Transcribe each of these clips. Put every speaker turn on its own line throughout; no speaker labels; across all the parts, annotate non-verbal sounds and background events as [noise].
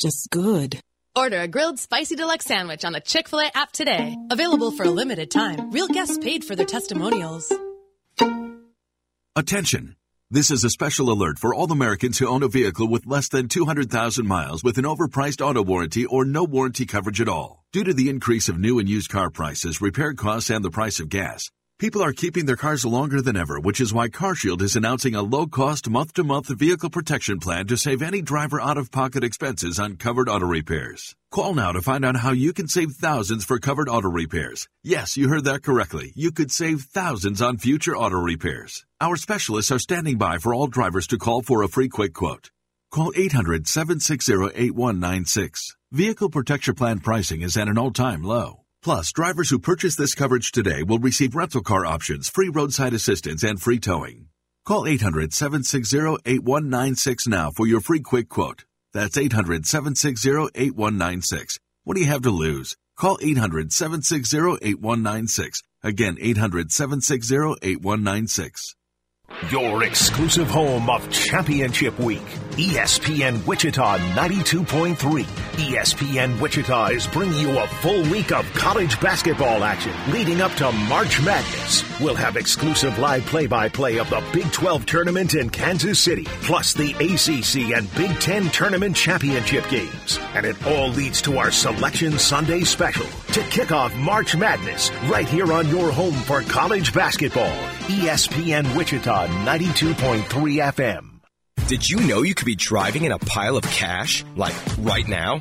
just good.
Order a grilled spicy deluxe sandwich on the Chick fil A app today. Available for a limited time. Real guests paid for their testimonials.
Attention! This is a special alert for all Americans who own a vehicle with less than 200,000 miles with an overpriced auto warranty or no warranty coverage at all. Due to the increase of new and used car prices, repair costs, and the price of gas, people are keeping their cars longer than ever, which is why CarShield is announcing a low-cost month-to-month vehicle protection plan to save any driver out-of-pocket expenses on covered auto repairs. Call now to find out how you can save thousands for covered auto repairs. Yes, you heard that correctly. You could save thousands on future auto repairs. Our specialists are standing by for all drivers to call for a free quick quote. Call 800 760 8196. Vehicle Protection Plan pricing is at an all time low. Plus, drivers who purchase this coverage today will receive rental car options, free roadside assistance, and free towing. Call 800 760 8196 now for your free quick quote. That's 800 760 8196. What do you have to lose? Call 800 760 8196. Again, 800 760 8196.
Your exclusive home of Championship Week. ESPN Wichita 92.3. ESPN Wichita is bringing you a full week of college basketball action leading up to March Madness. We'll have exclusive live play by play of the Big 12 tournament in Kansas City, plus the ACC and Big 10 tournament championship games. And it all leads to our Selection Sunday special to kick off March Madness right here on your home for college basketball. ESPN Wichita 92.3 FM.
Did you know you could be driving in a pile of cash, like right now?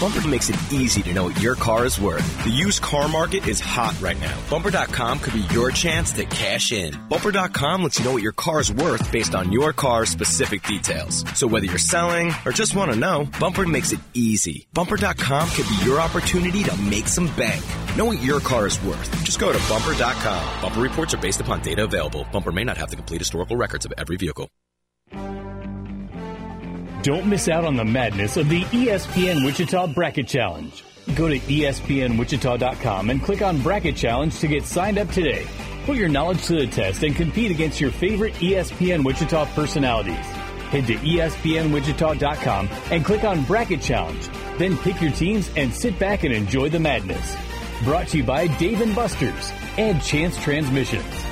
Bumper makes it easy to know what your car is worth. The used car market is hot right now. Bumper.com could be your chance to cash in. Bumper.com lets you know what your car is worth based on your car's specific details. So whether you're selling or just want to know, Bumper makes it easy. Bumper.com could be your opportunity to make some bank. Know what your car is worth. Just go to bumper.com. Bumper reports are based upon data available. Bumper may not have the complete historical records of every vehicle.
Don't miss out on the madness of the ESPN Wichita Bracket Challenge. Go to ESPNWichita.com and click on Bracket Challenge to get signed up today. Put your knowledge to the test and compete against your favorite ESPN Wichita personalities. Head to ESPNWichita.com and click on Bracket Challenge. Then pick your teams and sit back and enjoy the madness. Brought to you by Dave and Buster's and Chance Transmissions.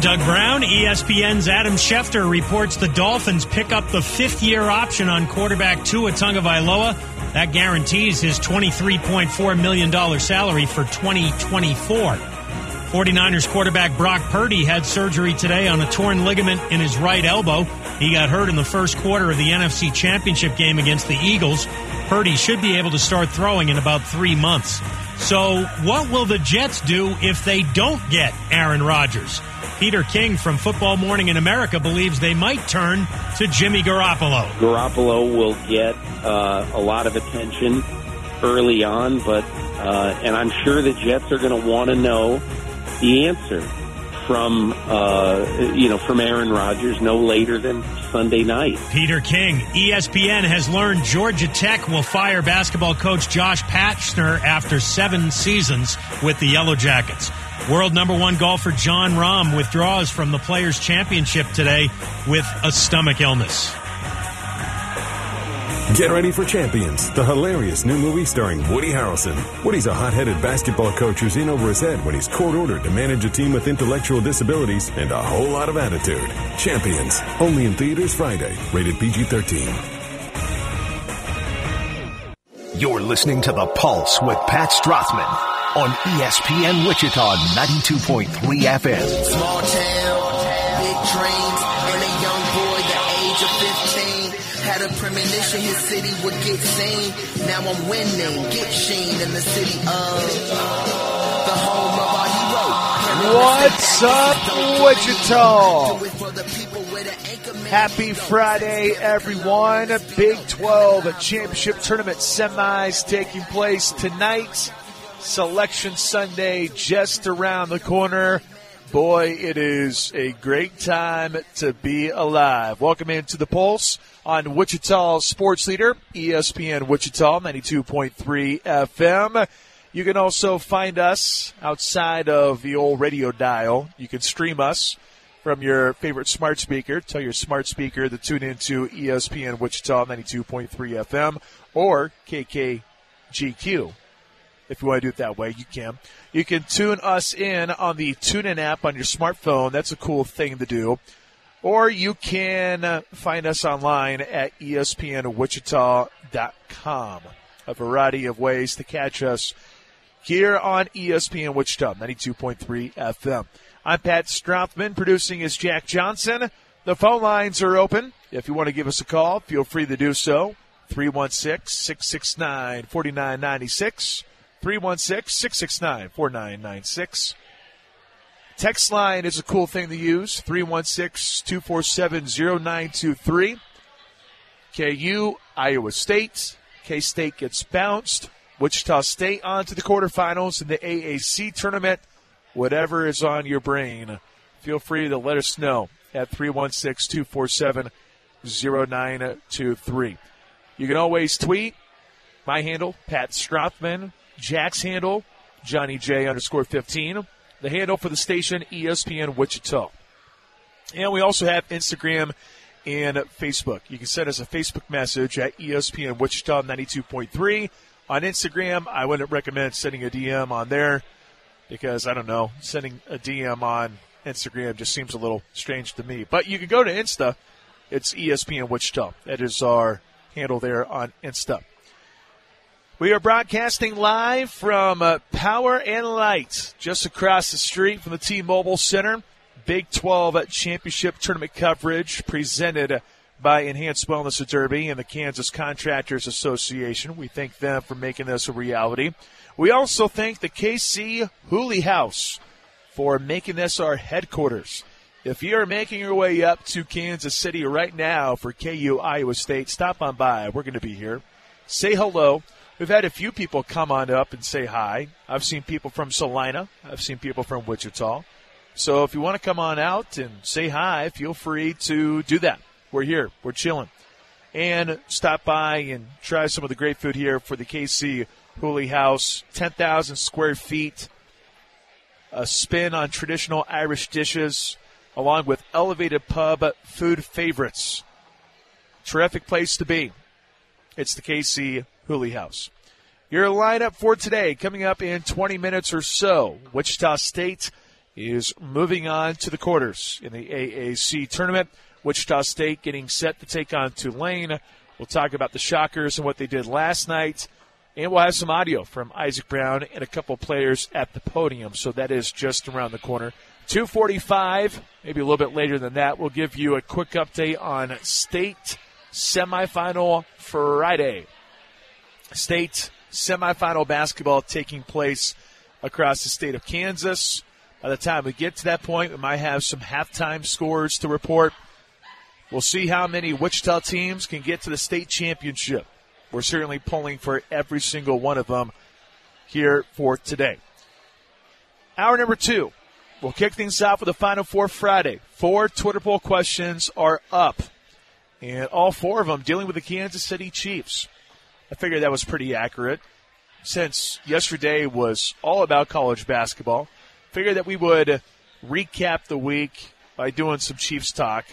Doug Brown. ESPN's Adam Schefter reports the Dolphins pick up the fifth year option on quarterback Tua Tagovailoa. That guarantees his $23.4 million salary for 2024. 49ers quarterback Brock Purdy had surgery today on a torn ligament in his right elbow. He got hurt in the first quarter of the NFC Championship game against the Eagles. Purdy should be able to start throwing in about three months. So, what will the Jets do if they don't get Aaron Rodgers? Peter King from Football Morning in America believes they might turn to Jimmy Garoppolo.
Garoppolo will get uh, a lot of attention early on, but uh, and I'm sure the Jets are going to want to know the answer from uh, you know from Aaron Rodgers no later than Sunday night.
Peter King, ESPN has learned Georgia Tech will fire basketball coach Josh Pastner after seven seasons with the Yellow Jackets. World number one golfer Jon Rahm withdraws from the Players' Championship today with a stomach illness.
Get ready for Champions, the hilarious new movie starring Woody Harrelson. Woody's a hot-headed basketball coach who's in over his head when he's court ordered to manage a team with intellectual disabilities and a whole lot of attitude. Champions, only in theaters Friday, rated PG-13.
You're listening to The Pulse with Pat Strothman on ESPN Wichita 92.3 FM.
Small town, big dreams, a premonition his city would get seen. Now I'm winning, get Sheen in the city of the home of our hero.
What's up, Wichita? Happy Friday, everyone. Big 12 Championship Tournament semis taking place tonight. Selection Sunday just around the corner. Boy, it is a great time to be alive. Welcome into the Pulse on Wichita Sports Leader, ESPN Wichita 92.3 FM. You can also find us outside of the old radio dial. You can stream us from your favorite smart speaker. Tell your smart speaker to tune into ESPN Wichita 92.3 FM or KKGQ. If you want to do it that way, you can. You can tune us in on the TuneIn app on your smartphone. That's a cool thing to do. Or you can find us online at espnwichita.com. A variety of ways to catch us here on ESPN Wichita 92.3 FM. I'm Pat Strothman. Producing is Jack Johnson. The phone lines are open. If you want to give us a call, feel free to do so. 316 669 4996. 316 669 4996. Text line is a cool thing to use 316 247 0923. KU, Iowa State. K State gets bounced. Wichita State on to the quarterfinals in the AAC tournament. Whatever is on your brain, feel free to let us know at 316 247 0923. You can always tweet my handle, Pat Strothman, Jack's handle, Johnny J underscore 15, the handle for the station, ESPN Wichita. And we also have Instagram and Facebook. You can send us a Facebook message at ESPN Wichita 92.3. On Instagram, I wouldn't recommend sending a DM on there because I don't know, sending a DM on Instagram just seems a little strange to me. But you can go to Insta. It's ESPN Wichita. That is our handle there on Insta. We are broadcasting live from uh, Power and Light, just across the street from the T-Mobile Center. Big 12 Championship Tournament coverage presented by Enhanced Wellness of Derby and the Kansas Contractors Association. We thank them for making this a reality. We also thank the KC Hooley House for making this our headquarters. If you are making your way up to Kansas City right now for KU Iowa State, stop on by. We're going to be here. Say hello. We've had a few people come on up and say hi. I've seen people from Salina. I've seen people from Wichita. So if you want to come on out and say hi, feel free to do that. We're here. We're chilling. And stop by and try some of the great food here for the KC Hooley House. 10,000 square feet. A spin on traditional Irish dishes, along with elevated pub food favorites. Terrific place to be. It's the KC Hooley House. Your lineup for today coming up in 20 minutes or so. Wichita State is moving on to the quarters in the AAC tournament. Wichita State getting set to take on Tulane. We'll talk about the Shockers and what they did last night. And we'll have some audio from Isaac Brown and a couple players at the podium. So that is just around the corner. 245, maybe a little bit later than that. We'll give you a quick update on state semifinal Friday. State semifinal basketball taking place across the state of Kansas. By the time we get to that point, we might have some halftime scores to report. We'll see how many Wichita teams can get to the state championship. We're certainly pulling for every single one of them here for today. Hour number two. We'll kick things off with the Final Four Friday. Four Twitter poll questions are up, and all four of them dealing with the Kansas City Chiefs. I figured that was pretty accurate since yesterday was all about college basketball. Figured that we would recap the week by doing some Chiefs talk.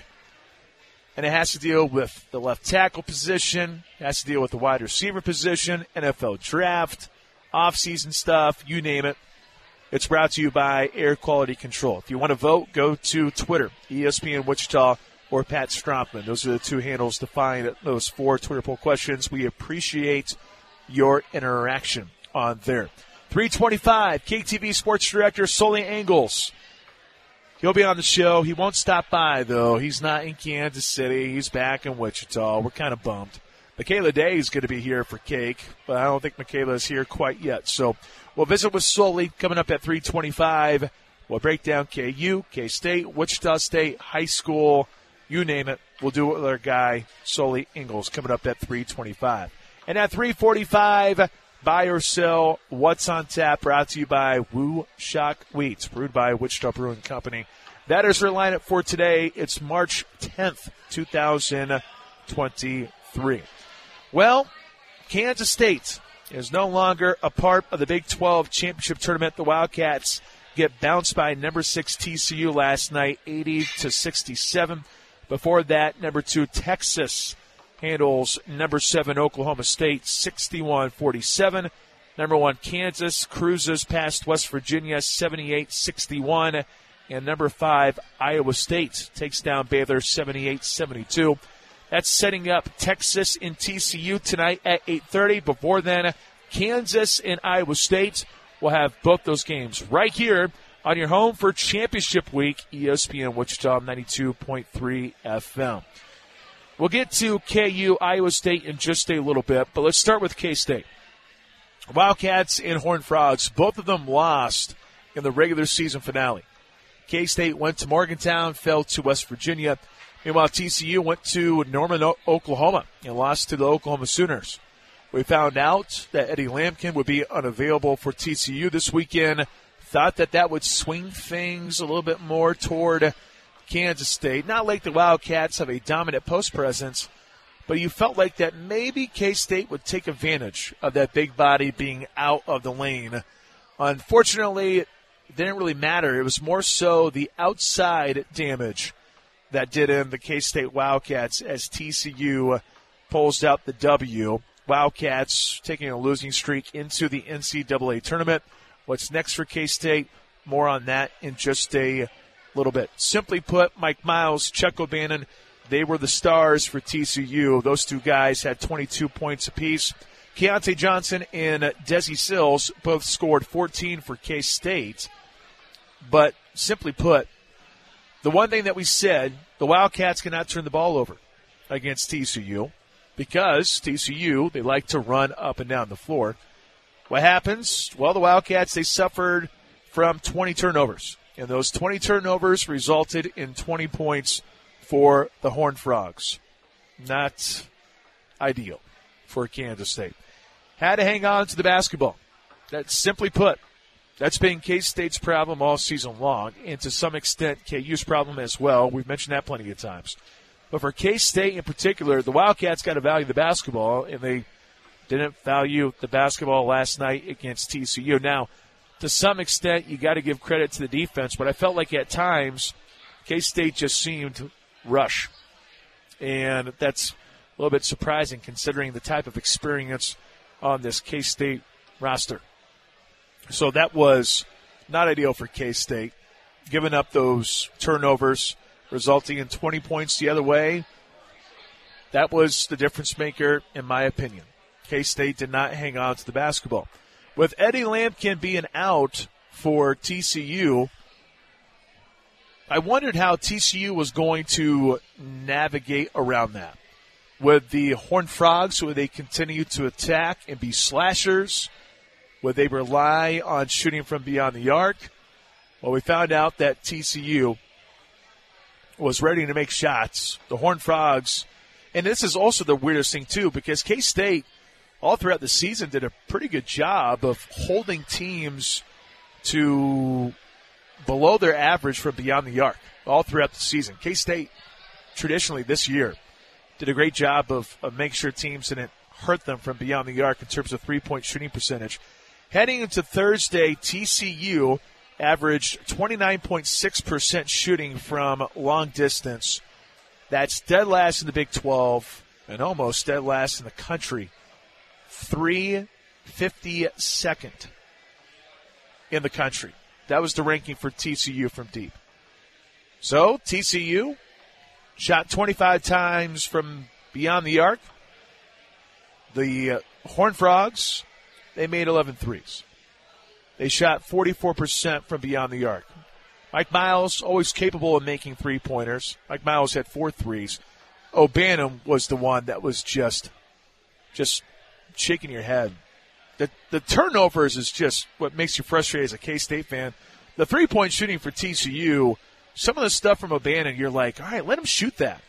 And it has to deal with the left tackle position, it has to deal with the wide receiver position, NFL draft, offseason stuff, you name it. It's brought to you by Air Quality Control. If you want to vote, go to Twitter, ESPN Wichita or Pat Strothman. Those are the two handles to find those four Twitter poll questions. We appreciate your interaction on there. 325, KTV Sports Director Sully Angles. He'll be on the show. He won't stop by, though. He's not in Kansas City. He's back in Wichita. We're kind of bummed. Michaela Day is going to be here for cake, but I don't think Michaela is here quite yet. So we'll visit with Sully coming up at 325. We'll break down KU, K State, Wichita State, high school, you name it. We'll do it with our guy, Sully Ingles, coming up at 325. And at 345, buy or sell what's on tap brought to you by Woo Shock Wheats, brewed by Wichita Brewing Company. That is our lineup for today. It's March 10th, 2023. Well, Kansas State is no longer a part of the Big 12 championship tournament. The Wildcats get bounced by number six TCU last night, 80 to 67. Before that, number two Texas handles number seven Oklahoma State, 61 47. Number one Kansas cruises past West Virginia, 78 61. And number five Iowa State takes down Baylor, 78 72. That's setting up Texas and TCU tonight at 8:30. Before then, Kansas and Iowa State will have both those games right here on your home for championship week, ESPN Wichita 92.3 FM. We'll get to KU, Iowa State in just a little bit, but let's start with K State. Wildcats and Horned Frogs, both of them lost in the regular season finale. K State went to Morgantown, fell to West Virginia. Meanwhile, TCU went to Norman, Oklahoma, and lost to the Oklahoma Sooners. We found out that Eddie Lampkin would be unavailable for TCU this weekend. Thought that that would swing things a little bit more toward Kansas State. Not like the Wildcats have a dominant post presence, but you felt like that maybe K State would take advantage of that big body being out of the lane. Unfortunately, it didn't really matter. It was more so the outside damage that did in the K State Wildcats as TCU pulls out the W. Wildcats taking a losing streak into the NCAA tournament. What's next for K State? More on that in just a little bit. Simply put, Mike Miles, Chuck O'Bannon, they were the stars for TCU. Those two guys had 22 points apiece. Keyontae Johnson and Desi Sills both scored 14 for K State. But simply put, the one thing that we said, the Wildcats cannot turn the ball over against TCU because TCU, they like to run up and down the floor. What happens? Well, the Wildcats, they suffered from 20 turnovers. And those 20 turnovers resulted in 20 points for the Horned Frogs. Not ideal for Kansas State. Had to hang on to the basketball. That's simply put. That's been K State's problem all season long, and to some extent KU's problem as well. We've mentioned that plenty of times. But for K State in particular, the Wildcats got to value the basketball, and they didn't value the basketball last night against TCU. Now, to some extent, you got to give credit to the defense, but I felt like at times K State just seemed rush. And that's a little bit surprising considering the type of experience on this K State roster. So that was not ideal for K State. Giving up those turnovers, resulting in 20 points the other way, that was the difference maker, in my opinion. K State did not hang on to the basketball. With Eddie Lampkin being out for TCU, I wondered how TCU was going to navigate around that. Would the Horned Frogs, would they continue to attack and be slashers? Would they rely on shooting from beyond the arc? Well, we found out that TCU was ready to make shots. The Horned Frogs, and this is also the weirdest thing, too, because K State, all throughout the season, did a pretty good job of holding teams to below their average from beyond the arc all throughout the season. K State, traditionally this year, did a great job of, of making sure teams didn't hurt them from beyond the arc in terms of three point shooting percentage. Heading into Thursday, TCU averaged 29.6% shooting from long distance. That's dead last in the Big 12 and almost dead last in the country. 352nd in the country. That was the ranking for TCU from deep. So TCU shot 25 times from beyond the arc. The uh, Frogs, they made 11 threes. They shot 44% from beyond the arc. Mike Miles, always capable of making three pointers. Mike Miles had four threes. O'Bannon was the one that was just, just shaking your head the the turnovers is just what makes you frustrated as a K State fan. The three point shooting for TCU, some of the stuff from O'Bannon, you're like, all right, let him shoot that.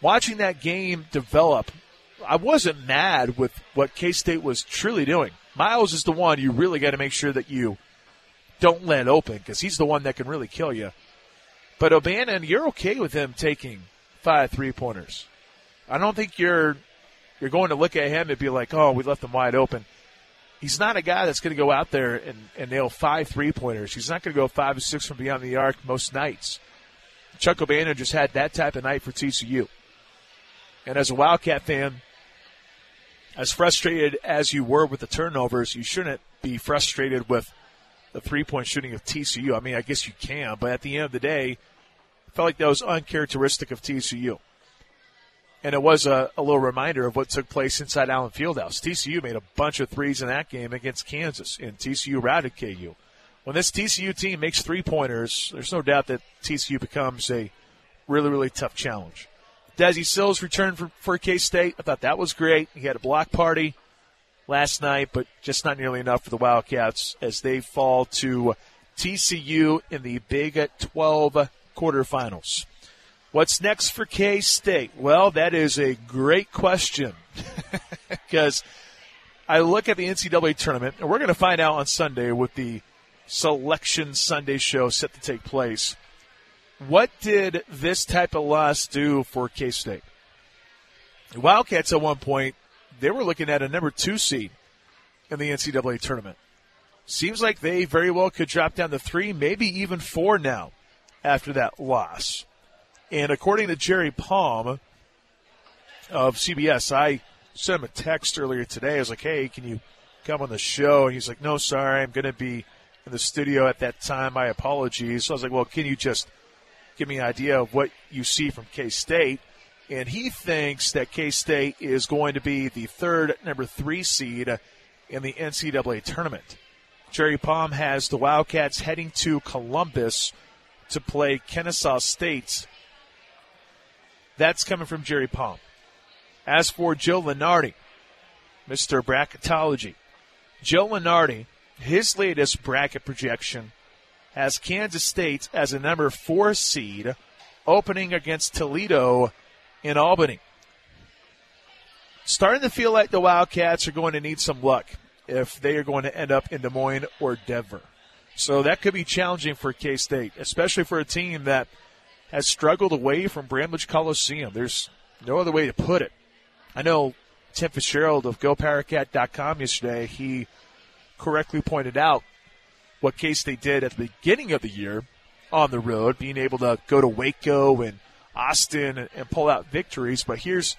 Watching that game develop, I wasn't mad with what K State was truly doing. Miles is the one you really got to make sure that you don't let open because he's the one that can really kill you. But O'Bannon, you're okay with him taking five three pointers. I don't think you're you're going to look at him and be like, oh, we left him wide open. He's not a guy that's going to go out there and, and nail five three pointers. He's not going to go five or six from beyond the arc most nights. Chuck O'Bannon just had that type of night for TCU. And as a Wildcat fan, as frustrated as you were with the turnovers, you shouldn't be frustrated with the three point shooting of TCU. I mean, I guess you can, but at the end of the day, I felt like that was uncharacteristic of TCU. And it was a, a, little reminder of what took place inside Allen Fieldhouse. TCU made a bunch of threes in that game against Kansas, and TCU routed KU. When this TCU team makes three pointers, there's no doubt that TCU becomes a really, really tough challenge. Desi Sills returned for, for K State. I thought that was great. He had a block party last night, but just not nearly enough for the Wildcats as they fall to TCU in the Big 12 quarterfinals. What's next for K State? Well, that is a great question [laughs] because I look at the NCAA tournament, and we're going to find out on Sunday with the Selection Sunday show set to take place. What did this type of loss do for K State? Wildcats at one point, they were looking at a number two seed in the NCAA tournament. Seems like they very well could drop down to three, maybe even four now after that loss. And according to Jerry Palm of CBS, I sent him a text earlier today. I was like, hey, can you come on the show? And he's like, no, sorry, I'm going to be in the studio at that time. My apologies. So I was like, well, can you just give me an idea of what you see from K State? And he thinks that K State is going to be the third, number three seed in the NCAA tournament. Jerry Palm has the Wildcats heading to Columbus to play Kennesaw State that's coming from Jerry Palm. As for Joe Lunardi, Mr. Bracketology, Joe Lunardi, his latest bracket projection has Kansas State as a number four seed opening against Toledo in Albany. Starting to feel like the Wildcats are going to need some luck if they are going to end up in Des Moines or Denver. So that could be challenging for K State, especially for a team that – has struggled away from Bramlage Coliseum. There's no other way to put it. I know Tim Fitzgerald of GoPowercat.com yesterday, he correctly pointed out what case they did at the beginning of the year on the road, being able to go to Waco and Austin and, and pull out victories. But here's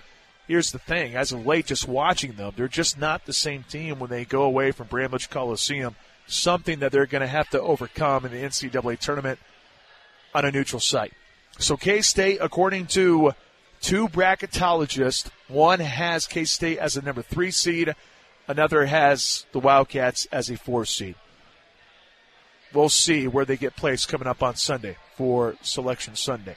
here's the thing: as of late, just watching them, they're just not the same team when they go away from Bramlage Coliseum. Something that they're going to have to overcome in the NCAA tournament on a neutral site. So K State, according to two bracketologists, one has K State as a number three seed, another has the Wildcats as a four seed. We'll see where they get placed coming up on Sunday for Selection Sunday.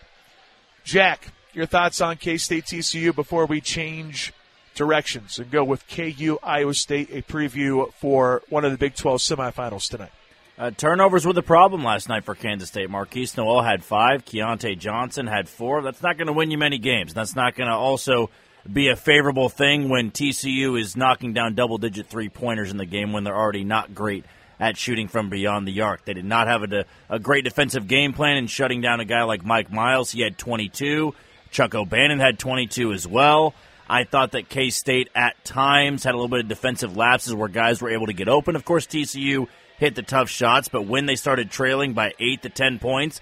Jack, your thoughts on K State TCU before we change directions and go with KU Iowa State, a preview for one of the Big 12 semifinals tonight.
Uh, turnovers were the problem last night for Kansas State. Markquis Nowell had five. Keyontae Johnson had four. That's not going to win you many games. That's not going to also be a favorable thing when TCU is knocking down double digit three pointers in the game when they're already not great at shooting from beyond the arc. They did not have a, a great defensive game plan in shutting down a guy like Mike Miles. He had 22. Chuck O'Bannon had 22 as well. I thought that K State at times had a little bit of defensive lapses where guys were able to get open. Of course, TCU hit the tough shots, but when they started trailing by eight to ten points,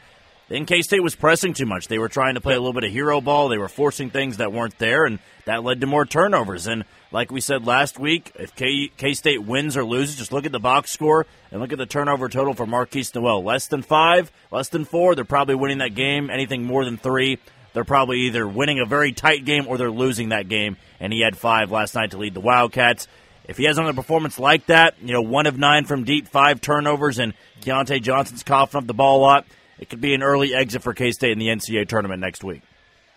then K State was pressing too much. They were trying to play a little bit of hero ball. They were forcing things that weren't there, and that led to more turnovers. And like we said last week, if K State wins or loses, just look at the box score and look at the turnover total for Markquis Nowell. Less than five, less than four, they're probably winning that game. Anything more than three, they're probably either winning a very tight game or they're losing that game. And he had five last night to lead the Wildcats. If he has another performance like that, you know, one of nine from deep, five turnovers, and Keyontae Johnson's coughing up the ball a lot, it could be an early exit for K State in the NCAA tournament next week.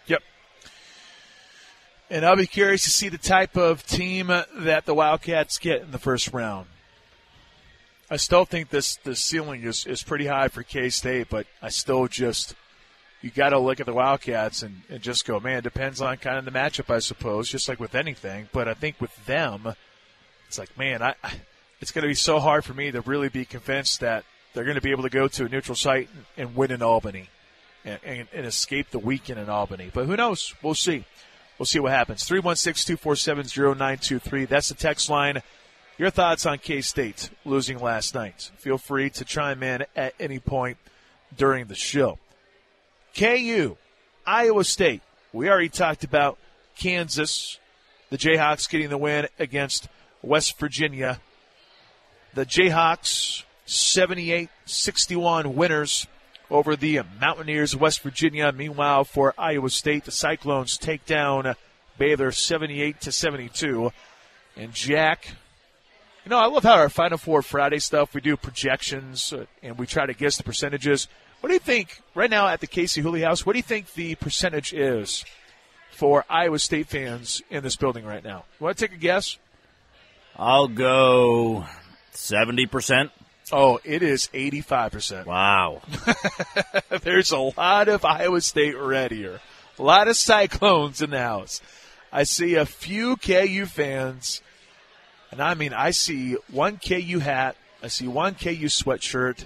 Yep. And I'll be curious to see the type of team that the Wildcats get in the first round. I still think this the ceiling is, is pretty high for K State, but I still just you got to look at the Wildcats and, and just go, man, it depends on kind of the matchup, I suppose, just like with anything. But I think with them, it's like, man, I, it's going to be so hard for me to really be convinced that they're going to be able to go to a neutral site and, win in Albany and, and, and escape the weekend in Albany. But who knows? We'll see. we'll see what happens. 316 247 0923. That's the text line. Your thoughts on K State losing last night. Feel free to chime in at any point during the show. KU, Iowa State. We already talked about Kansas, the Jayhawks getting the win against West Virginia. The Jayhawks 78 61 winners over the Mountaineers of West Virginia. Meanwhile, for Iowa State, the Cyclones take down Baylor 78 to 72. And Jack, you know, I love how our Final Four Friday stuff, we do projections uh, and we try to guess the percentages. What do you think right now at the KC Hooley House? What do you think the percentage is for Iowa State fans in this building right now? You want to take a guess?
I'll go 70%.
Oh, it is 85%.
Wow. [laughs]
There's a lot of Iowa State red here. A lot of Cyclones in the house. I see a few KU fans, and I mean, I see one KU hat, I see one KU sweatshirt.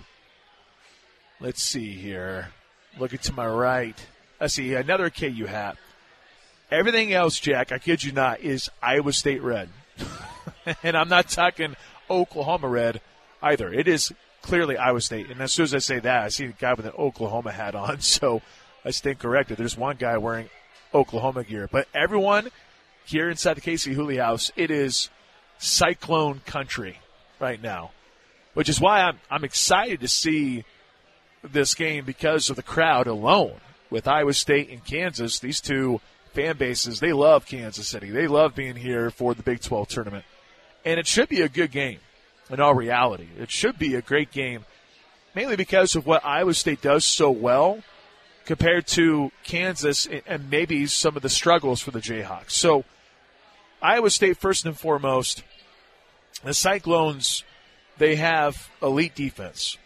Let's see here. Looking to my right, I see another KU hat. Everything else, Jack, I kid you not, is Iowa State red. [laughs] and I'm not talking Oklahoma red either. It is clearly Iowa State. And as soon as I say that, I see a guy with an Oklahoma hat on. [laughs] So I stand corrected. There's one guy wearing Oklahoma gear. But everyone here inside the KC Hooley house, it is cyclone country right now, which is why I'm, I'm excited to see this game because of the crowd alone with Iowa State and Kansas. These two fan bases, they love Kansas City. They love being here for the Big 12 tournament. And it should be a good game in all reality. It should be a great game, mainly because of what Iowa State does so well compared to Kansas and maybe some of the struggles for the Jayhawks. So, Iowa State, first and foremost, the Cyclones, they have elite defense.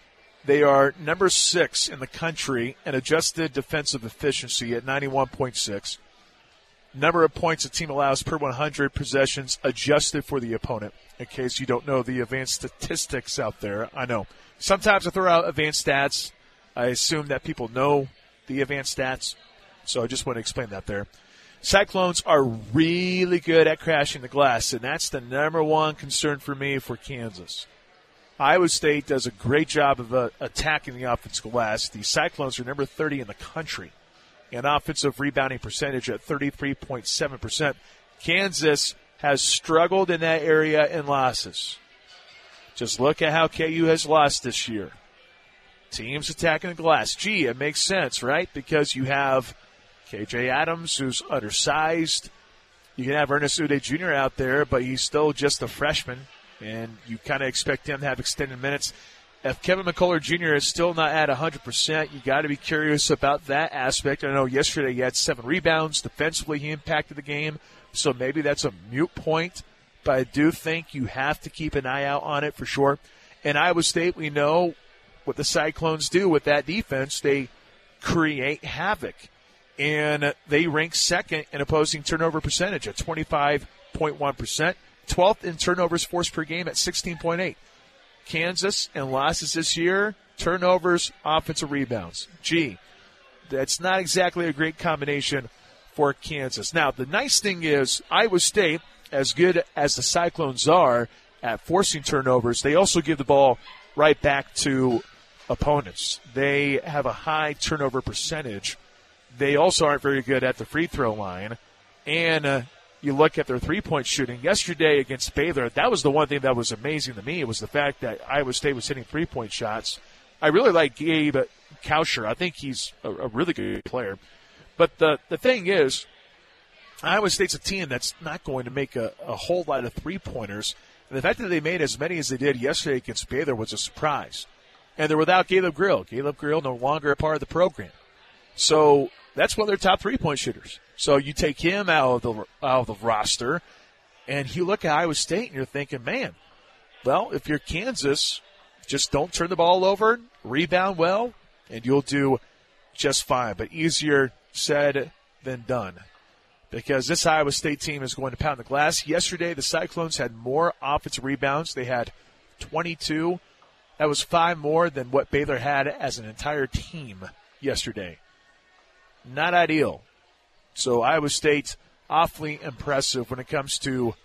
They are number six in the country in adjusted defensive efficiency at 91.6. Number of points a team allows per 100 possessions adjusted for the opponent. In case you don't know the advanced statistics out there, I know. Sometimes I throw out advanced stats. I assume that people know the advanced stats. So I just want to explain that there. Cyclones are really good at crashing the glass, and that's the number one concern for me for Kansas. Iowa State does a great job of uh, attacking the offensive glass. The Cyclones are number 30 in the country in offensive rebounding percentage at 33.7%. Kansas has struggled in that area in losses. Just look at how KU has lost this year. Teams attacking the glass. Gee, it makes sense, right? Because you have KJ Adams, who's undersized. You can have Ernest Udeh Jr. out there, but he's still just a freshman, and you kind of expect them to have extended minutes. If Kevin McCullar Jr. is still not at 100%, you got to be curious about that aspect. I know yesterday he had seven rebounds. Defensively, he impacted the game, so maybe that's a mute point. But I do think you have to keep an eye out on it for sure. In Iowa State, we know what the Cyclones do with that defense. They create havoc. And they rank second in opposing turnover percentage at 25.1%, 12th in turnovers forced per game at 16.8. Kansas and losses this year, turnovers, offensive rebounds. Gee, that's not exactly a great combination for Kansas. Now, the nice thing is Iowa State, as good as the Cyclones are at forcing turnovers, they also give the ball right back to opponents. They have a high turnover percentage. They also aren't very good at the free throw line. And uh, you look at their three point shooting yesterday against Baylor, that was the one thing that was amazing to me was the fact that Iowa State was hitting three point shots. I really like Gabe Kalscheur. I think he's a, a really good player. But the, the thing is, Iowa State's a team that's not going to make a, a whole lot of three pointers. And the fact that they made as many as they did yesterday against Baylor was a surprise. And they're without Caleb Grill. Caleb Grill no longer a part of the program. So that's one of their top three point shooters. So you take him out of the out of the roster, and you look at Iowa State, and you're thinking, man, well, if you're Kansas, just don't turn the ball over, rebound well, and you'll do just fine. But easier said than done. Because this Iowa State team is going to pound the glass. Yesterday, the Cyclones had more offensive rebounds. They had 22. That was five more than what Baylor had as an entire team yesterday. Not ideal. So Iowa State awfully impressive when it comes to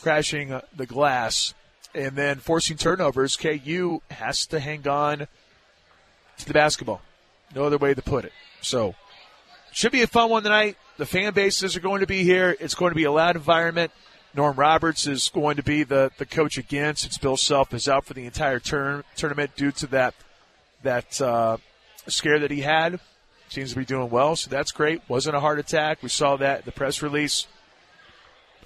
crashing uh, the glass and then forcing turnovers. KU has to hang on to the basketball. No other way to put it. So, should be a fun one tonight. The fan bases are going to be here. It's going to be a loud environment. Norm Roberts is going to be the, the coach again since Bill Self is out for the entire tournament due to that that uh, scare that he had. Seems to be doing well, so that's great. Wasn't a heart attack. We saw that in the press release.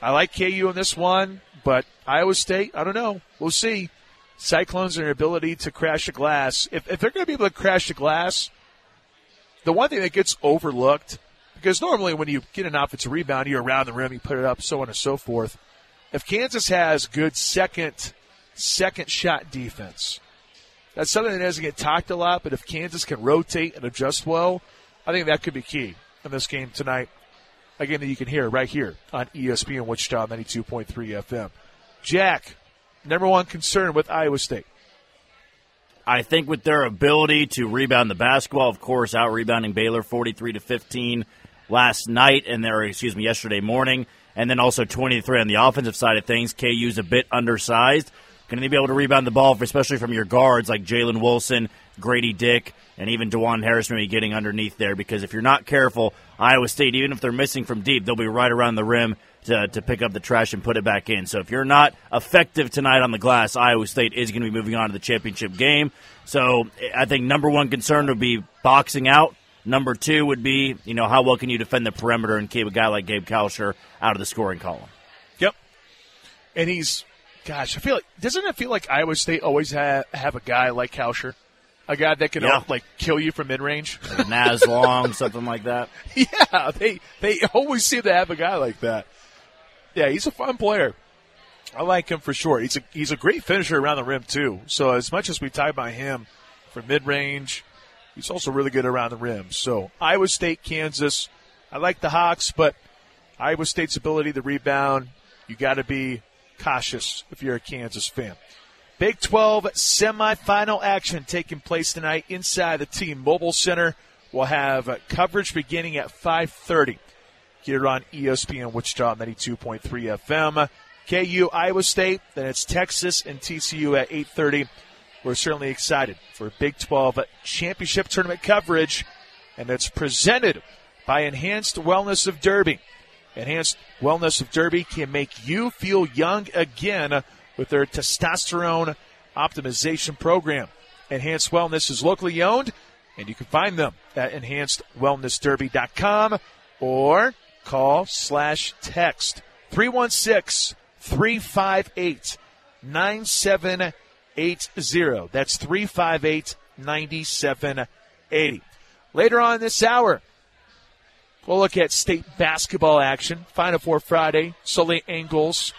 I like KU in this one, but Iowa State, I don't know. We'll see. Cyclones and their ability to crash the glass. If, if they're going to be able to crash the glass, the one thing that gets overlooked, because normally when you get an offensive rebound, you're around the rim, you put it up, so on and so forth. If Kansas has good second second shot defense, that's something that doesn't get talked a lot. But if Kansas can rotate and adjust well, I think that could be key in this game tonight. Again, that you can hear right here on ESPN Wichita 92.3 FM. Jack, number one concern with Iowa State.
I think with their ability to rebound the basketball, of course, out rebounding Baylor 43 to 15 last night and their excuse me yesterday morning, and then also 23 on the offensive side of things. KU's a bit undersized. Going to be able to rebound the ball, especially from your guards like Jalen Wilson, Grady Dick, and even Dajuan Harris maybe getting underneath there. Because if you're not careful, Iowa State, even if they're missing from deep, they'll be right around the rim to, to pick up the trash and put it back in. So if you're not effective tonight on the glass, Iowa State is going to be moving on to the championship game. So I think number one concern would be boxing out. Number two would be, you know, how well can you defend the perimeter and keep a guy like Gabe Kalscheur out of the scoring column?
Yep. And he's Gosh, I feel like doesn't it feel like Iowa State always have have a guy like Kalscheur, a guy that can
Yeah.
like kill you from mid range, [laughs]
Like Naz Long, something like that. [laughs]
yeah, they they always seem to have a guy like that. Yeah, he's a fun player. I like him for sure. He's a he's a great finisher around the rim too. So as much as we tie by him for mid range, he's also really good around the rim. So Iowa State, Kansas. I like the Hawks, but Iowa State's ability to rebound, you got to be cautious if you're a Kansas fan. Big 12 semifinal action taking place tonight inside the T-Mobile Center. We'll have coverage beginning at 5:30 here on ESPN Wichita 92.3 FM. KU Iowa State, then it's Texas and TCU at 8:30. We're certainly excited for Big 12 championship tournament coverage, and it's presented by Enhanced Wellness of Derby. Enhanced Wellness of Derby can make you feel young again with their testosterone optimization program. Enhanced Wellness is locally owned, and you can find them at enhancedwellnessderby.com or call slash text 316 358 9780. That's 358 9780. Later on this hour, We'll look at state basketball action. Final Four Friday, Sully Angles,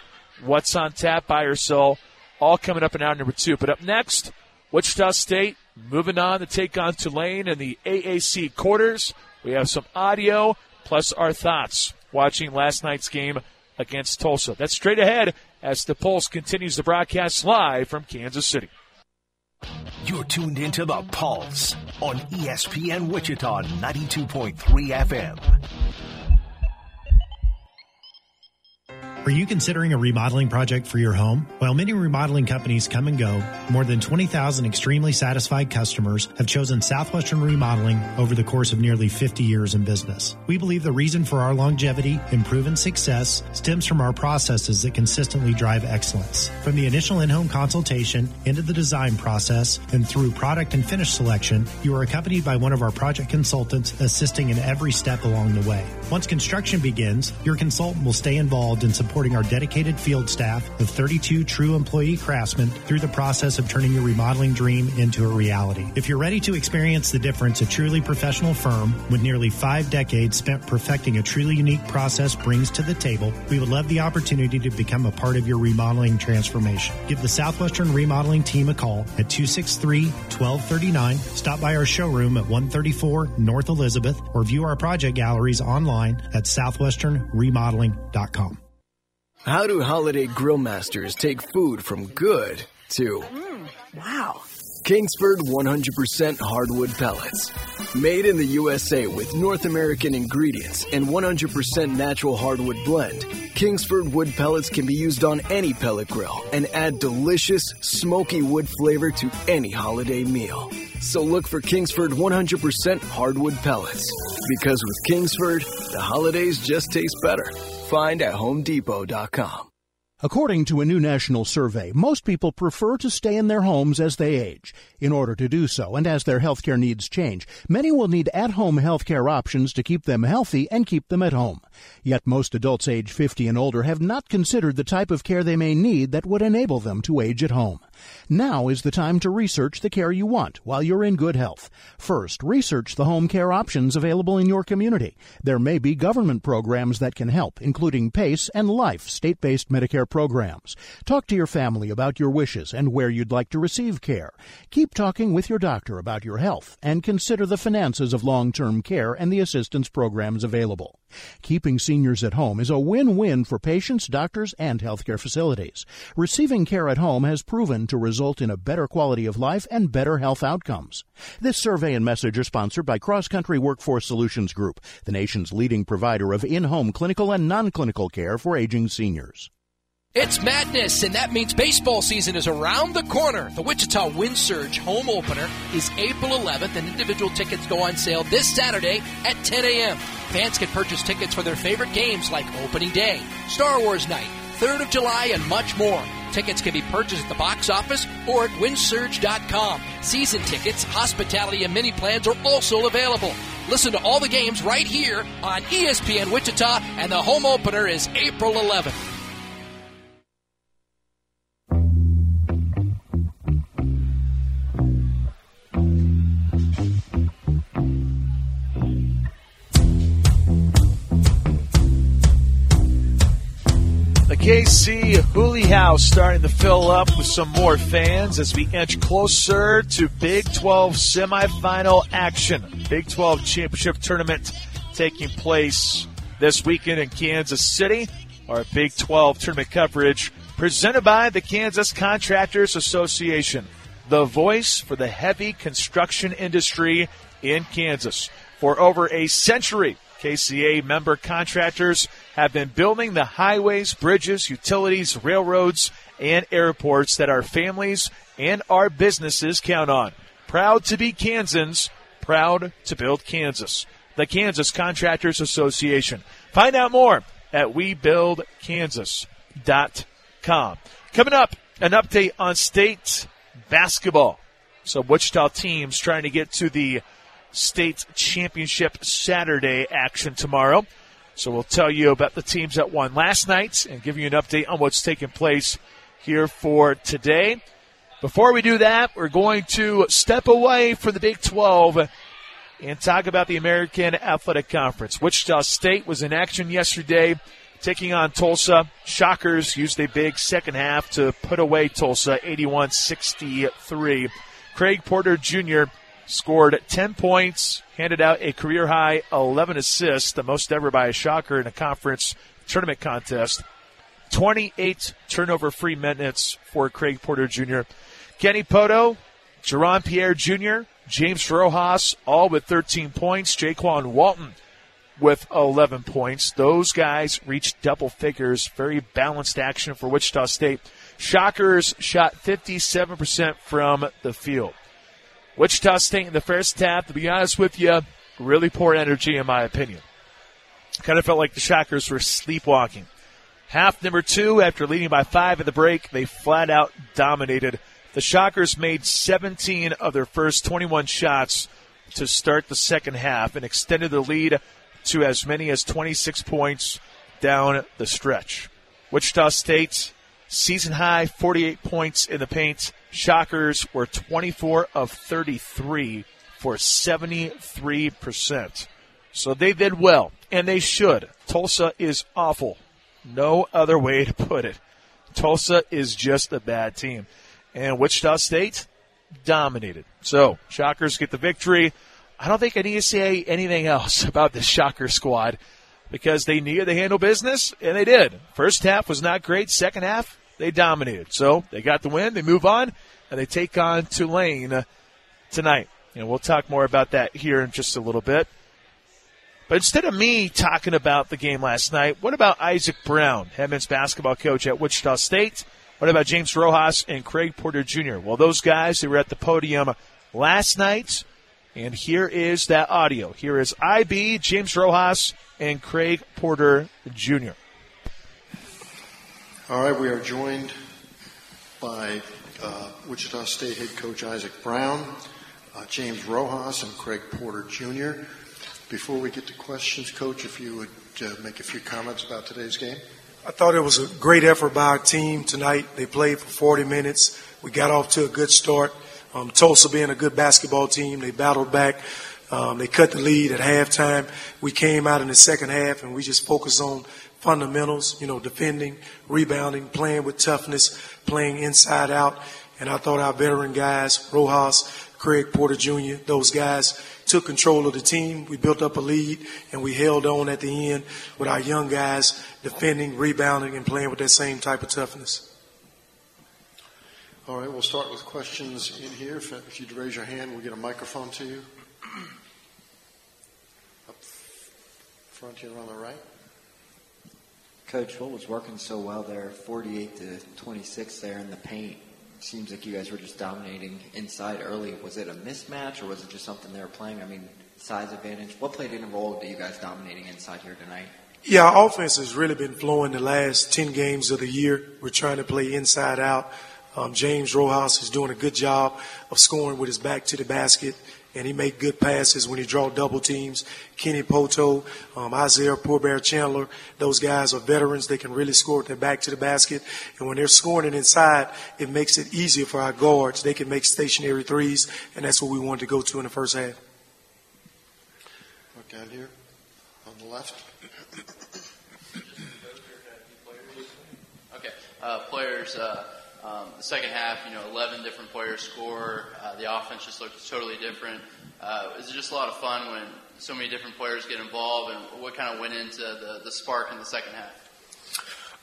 What's on Tap, Buy or Sell, all coming up in hour number two. But up next, Wichita State moving on to take on Tulane in the AAC quarters. We have some audio plus our thoughts watching last night's game against Tulsa. That's straight ahead as the Pulse continues to broadcast live from Kansas City.
You're tuned into the Pulse on ESPN Wichita 92.3 FM.
Are you considering a remodeling project for your home? While many remodeling companies come and go, more than 20,000 extremely satisfied customers have chosen Southwestern Remodeling over the course of nearly 50 years in business. We believe the reason for our longevity and proven success stems from our processes that consistently drive excellence. From the initial in-home consultation into the design process and through product and finish selection, you are accompanied by one of our project consultants assisting in every step along the way. Once construction begins, your consultant will stay involved in supporting our dedicated field staff of 32 true employee craftsmen through the process of turning your remodeling dream into a reality. If you're ready to experience the difference a truly professional firm with nearly five decades spent perfecting a truly unique process brings to the table, we would love the opportunity to become a part of your remodeling transformation. Give the Southwestern Remodeling team a call at 263 1239. Stop by our showroom at 134 North Elizabeth or view our project galleries online at southwesternremodeling.com.
How do holiday grill masters take food from good to mm,
Wow.
Kingsford 100% hardwood pellets. Made in the USA with North American ingredients and 100% natural hardwood blend, Kingsford wood pellets can be used on any pellet grill and add delicious, smoky wood flavor to any holiday meal. So look for Kingsford 100% hardwood pellets. Because with Kingsford, the holidays just taste better. Find at HomeDepot.com.
According to a new national survey, most people prefer to stay in their homes as they age. In order to do so, and as their healthcare needs change, many will need at home healthcare options to keep them healthy and keep them at home. Yet most adults age 50 and older have not considered the type of care they may need that would enable them to age at home. Now is the time to research the care you want while you're in good health. First, research the home care options available in your community. There may be government programs that can help, including PACE and LIFE state-based Medicare programs. Talk to your family about your wishes and where you'd like to receive care. Keep talking with your doctor about your health and consider the finances of long-term care and the assistance programs available. Keeping seniors at home is a win-win for patients, doctors, and healthcare facilities. Receiving care at home has proven to result in a better quality of life and better health outcomes. This survey and message are sponsored by Cross Country Workforce Solutions Group, the nation's leading provider of in-home clinical and non-clinical care for aging seniors.
It's madness, and that means baseball season is around the corner. The Wichita Wind Surge home opener is April 11th, and individual tickets go on sale this Saturday at 10 a.m. Fans can purchase tickets for their favorite games like Opening Day, Star Wars Night, 3rd of July, and much more. Tickets can be purchased at the box office or at windsurge.com. Season tickets, hospitality, and mini plans are also available. Listen to all the games right here on ESPN Wichita, and the home opener is April 11th.
KC Hooley House starting to fill up with some more fans as we inch closer to Big 12 semifinal action. Big 12 championship tournament taking place this weekend in Kansas City. Our Big 12 tournament coverage presented by the Kansas Contractors Association, the voice for the heavy construction industry in Kansas. For over a century, KCA member contractors have been building the highways, bridges, utilities, railroads, and airports that our families and our businesses count on. Proud to be Kansans, proud to build Kansas. The Kansas Contractors Association. Find out more at webuildkansas.com. Coming up, an update on state basketball. So Wichita teams trying to get to the state championship Saturday action tomorrow. So we'll tell you about the teams that won last night and give you an update on what's taking place here for today. Before we do that, we're going to step away from the Big 12 and talk about the American Athletic Conference. Wichita State was in action yesterday, taking on Tulsa. Shockers used a big second half to put away Tulsa, 81 63. Craig Porter Jr. scored 10 points, handed out a career high 11 assists, the most ever by a Shocker in a conference tournament contest. 28 turnover free minutes for Craig Porter Jr. Kenny Pohto, Jaron Pierre Jr., James Rojas, all with 13 points. Jaykwon Walton with 11 points. Those guys reached double figures. Very balanced action for Wichita State. Shockers shot 57% from the field. Wichita State in the first half, to be honest with you, really poor energy in my opinion. Kind of felt like the Shockers were sleepwalking. Half number two, after leading by five at the break, they flat out dominated. The Shockers made 17 of their first 21 shots to start the second half and extended the lead to as many as 26 points down the stretch. Wichita State, season high 48 points in the paint. Shockers were 24 of 33 for 73%. So they did well, and they should. Tulsa is awful. No other way to put it. Tulsa is just a bad team. And Wichita State dominated. So, Shockers get the victory. I don't think I need to say anything else [laughs] about the Shocker squad because they needed to handle business, and they did. First half was not great. Second half, they dominated. So, they got the win. They move on. and they take on Tulane uh, tonight. And we'll talk more about that here in just a little bit. But instead of me talking about the game last night, what about Isaac Brown, head men's basketball coach at Wichita State? What about James Rojas and Craig Porter Jr.? Well, those guys, they were at the podium last night, and here is that audio. Here is IB, James Rojas, and Craig Porter Jr.
All right, we are joined by uh, Wichita State head coach Isaac Brown, uh, James Rojas, and Craig Porter Jr. Before we get to questions, Coach, if you would uh, make a few comments about today's game.
I thought it was a great effort by our team tonight. They played for 40 minutes. We got off to a good start. Um, Tulsa being a good basketball team, they battled back. Um, they cut the lead at halftime. We came out in the second half and we just focused on fundamentals, you know, defending, rebounding, playing with toughness, playing inside out. And I thought our veteran guys, Rojas, Craig Porter Jr., those guys took control of the team. We built up a lead and we held on at the end with our young guys defending, rebounding, and playing with that same type of toughness.
All right, we'll start with questions in here. If, you'd raise your hand, we'll get a microphone to you. Up front here on the right.
Coach, what was working so well there, 48 to 26 there in the paint? Seems like you guys were just dominating inside early. Was it a mismatch or was it just something they were playing? I mean, size advantage. What played in a role to you guys dominating inside here tonight?
Yeah, our offense has really been flowing the last 10 games of the year. We're trying to play inside out. Um, James Rojas is doing a good job of scoring with his back to the basket and he made good passes when he draw double teams. Kenny Pohto, um, Isaiah Poor Bear Chandler, those guys are veterans. They can really score with their back to the basket. And when they're scoring it inside, it makes it easier for our guards. They can make stationary threes, and that's what we wanted to go to in the first half.
Look down here on the left.
Okay, uh, players. Uh, um, the second half, you know, 11 different players score. Uh, the offense just looked totally different. Uh, it just a lot of fun when so many different players get involved, and what kind of went into the, the spark in the second half?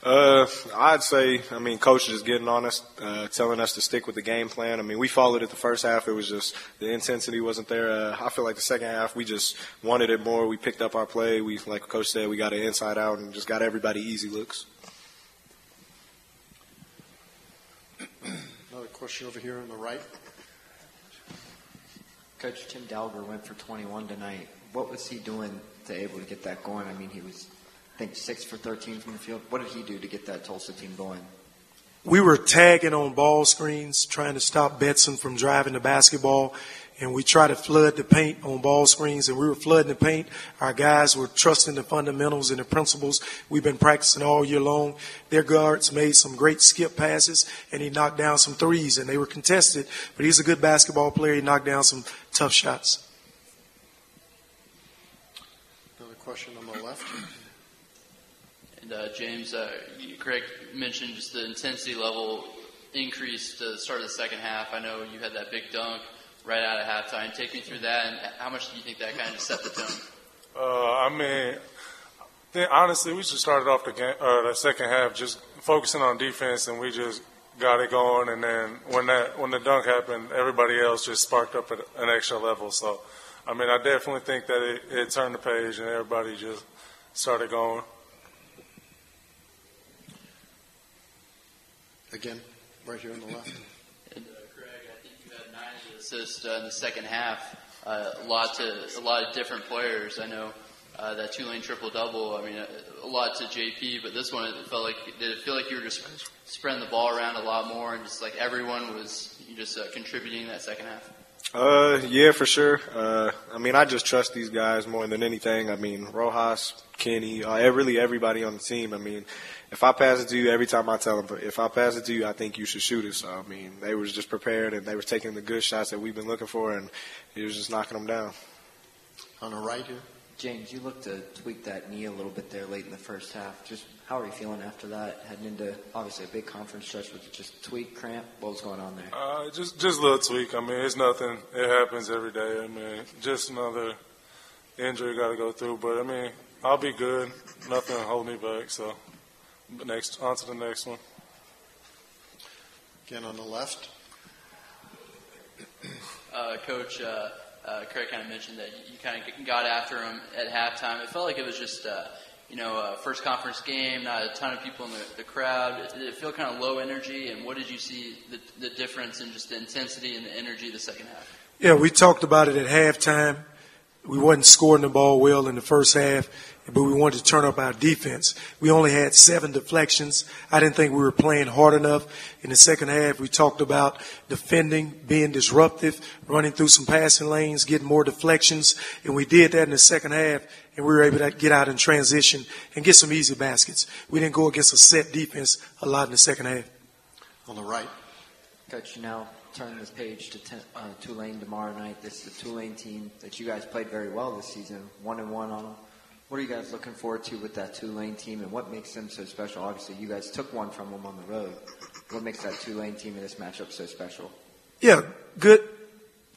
Uh, I'd say, I mean, coach is getting on us, uh, telling us to stick with the game plan. I mean, we followed it the first half. It was just the intensity wasn't there. Uh, I feel like the second half we just wanted it more. We picked up our play. We, like coach said, we got it inside out and just got everybody easy looks.
Question over here on the right.
Coach Tim Dalger went for 21 tonight. What was he doing to able to get that going? I mean, he was, I think, six for 13 from the field. What did he do to get that Tulsa team going?
We were tagging on ball screens, trying to stop Betson from driving the basketball and we try to flood the paint on ball screens and we were flooding the paint. Our guys were trusting the fundamentals and the principles we've been practicing all year long. Their guards made some great skip passes and he knocked down some threes and they were contested, but he's a good basketball player. He knocked down some tough shots.
Another question on the left.
And uh, James, uh, Craig mentioned just the intensity level increased to the start of the second half. I know you had that big dunk right out of halftime. Take me through that, and how much do you think that kind of set the tone?
Uh, I mean, then honestly, we just started off the game, uh, the second half just focusing on defense, and we just got it going. And then when that when the dunk happened, everybody else just sparked up at an extra level. So, I mean, I definitely think that it, it turned the page, and everybody just started going.
Again, right here on the left
assists uh, in the second half. Uh, a lot to a lot of different players. I know uh, that lane triple double. I mean, a, a, lot to JP, but this one it felt like did it feel like you were just spreading the ball around a lot more, and just like everyone was just uh, contributing that second half.
Uh, yeah, for sure. Uh, I mean, I just trust these guys more than anything. I mean, Rojas, Kenny, uh, really everybody on the team. I mean, if I pass it to you, every time I tell them, if I pass it to you, I think you should shoot it. So, I mean, they were just prepared and they were taking the good shots that we've been looking for, and he was just knocking them down.
On the right here.
James, you looked to tweak that knee a little bit there late in the first half. Just how are you feeling after that? Heading into obviously a big conference stretch, with just tweak, cramp? What was going on there?
Uh, just just a little tweak. I mean, it's nothing. It happens every day. I mean, just another injury I got to go through. But I mean, I'll be good. Nothing hold me back. So next, on to the next one.
Again on the left.
uh, Coach uh, uh, Craig kind of mentioned that you kind of got after him at halftime. It felt like it was just, uh, you know, a first conference game, not a ton of people in the, the crowd. Did it feel kind of low energy? And what did you see the, the difference in just the intensity and the energy the second half?
Yeah, we talked about it at halftime. We wasn't scoring the ball well in the first half, but we wanted to turn up our defense. We only had seven deflections. I didn't think we were playing hard enough. In the second half, we talked about defending, being disruptive, running through some passing lanes, getting more deflections, and we did that in the second half, and we were able to get out in transition and get some easy baskets. We didn't go against a set defense a lot in the second half.
On the right.
Coach, you now turn this page to ten, uh, Tulane tomorrow night. This is the Tulane team that you guys played very well this season, one and one on them. What are you guys looking forward to with that Tulane team, and what makes them so special? Obviously, you guys took one from them on the road. What makes that Tulane team in this matchup so special?
Yeah, good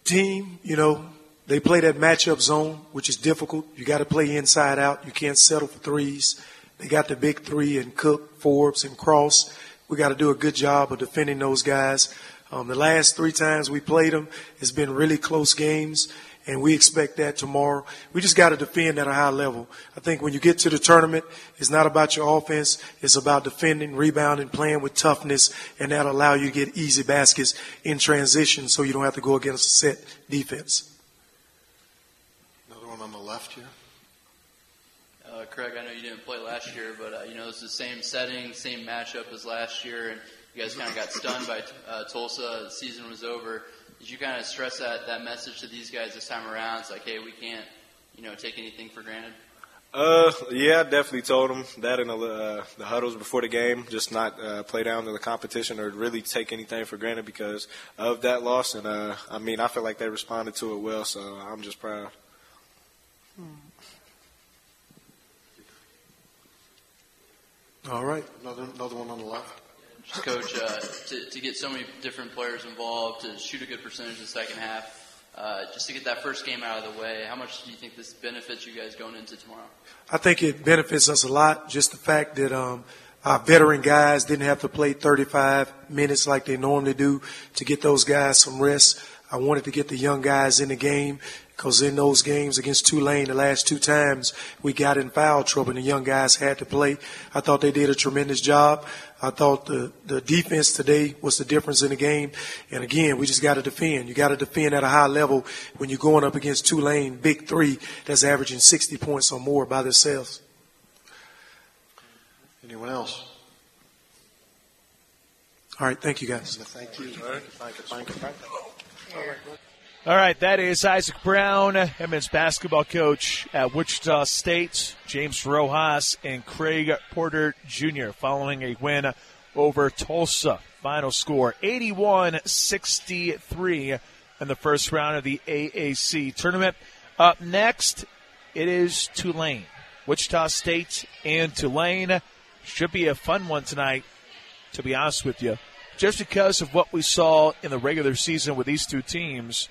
team. You know, they play that matchup zone, which is difficult. You got to play inside out. You can't settle for threes. They got the big three and Cook, Forbes, and Cross. We got to do a good job of defending those guys. Um, the last three times we played them, it's been really close games, and we expect that tomorrow. We just got to defend at a high level. I think when you get to the tournament, it's not about your offense; it's about defending, rebounding, playing with toughness, and that'll allow you to get easy baskets in transition, so you don't have to go against a set defense.
Another one on the left here.
Uh, Craig, I know you didn't play last year, but uh, you know it's the same setting, same matchup as last year, and you guys kind of got stunned by uh, Tulsa. The season was over. Did you kind of stress that that message to these guys this time around? It's like, hey, we can't, you know, take anything for granted.
Uh, yeah, I definitely told them that in the, uh, the huddles before the game, just not uh, play down to the competition or really take anything for granted because of that loss. And uh, I mean, I feel like they responded to it well, so I'm just proud.
All right.
Another another one on the left.
Coach, uh, to, to get so many different players involved, to shoot a good percentage in the second half, uh, just to get that first game out of the way, how much do you think this benefits you guys going into tomorrow?
I think it benefits us a lot. Just the fact that um, our veteran guys didn't have to play 35 minutes like they normally do to get those guys some rest. I wanted to get the young guys in the game because in those games against Tulane, the last two times we got in foul trouble and the young guys had to play. I thought they did a tremendous job. I thought the, the defense today was the difference in the game. And again, we just got to defend. You got to defend at a high level when you're going up against Tulane, big three that's averaging 60 points or more by themselves.
Anyone else?
All right. Thank you, guys.
Thank you. Thank you. Thank you. Thank you.
All right, that is Isaac Brown, Edmonds basketball coach at Wichita State, James Rojas, and Craig Porter Jr. following a win over Tulsa. Final score 81 63 in the first round of the AAC tournament. Up next, it is Tulane. Wichita State and Tulane. Should be a fun one tonight, to be honest with you. Just because of what we saw in the regular season with these two teams,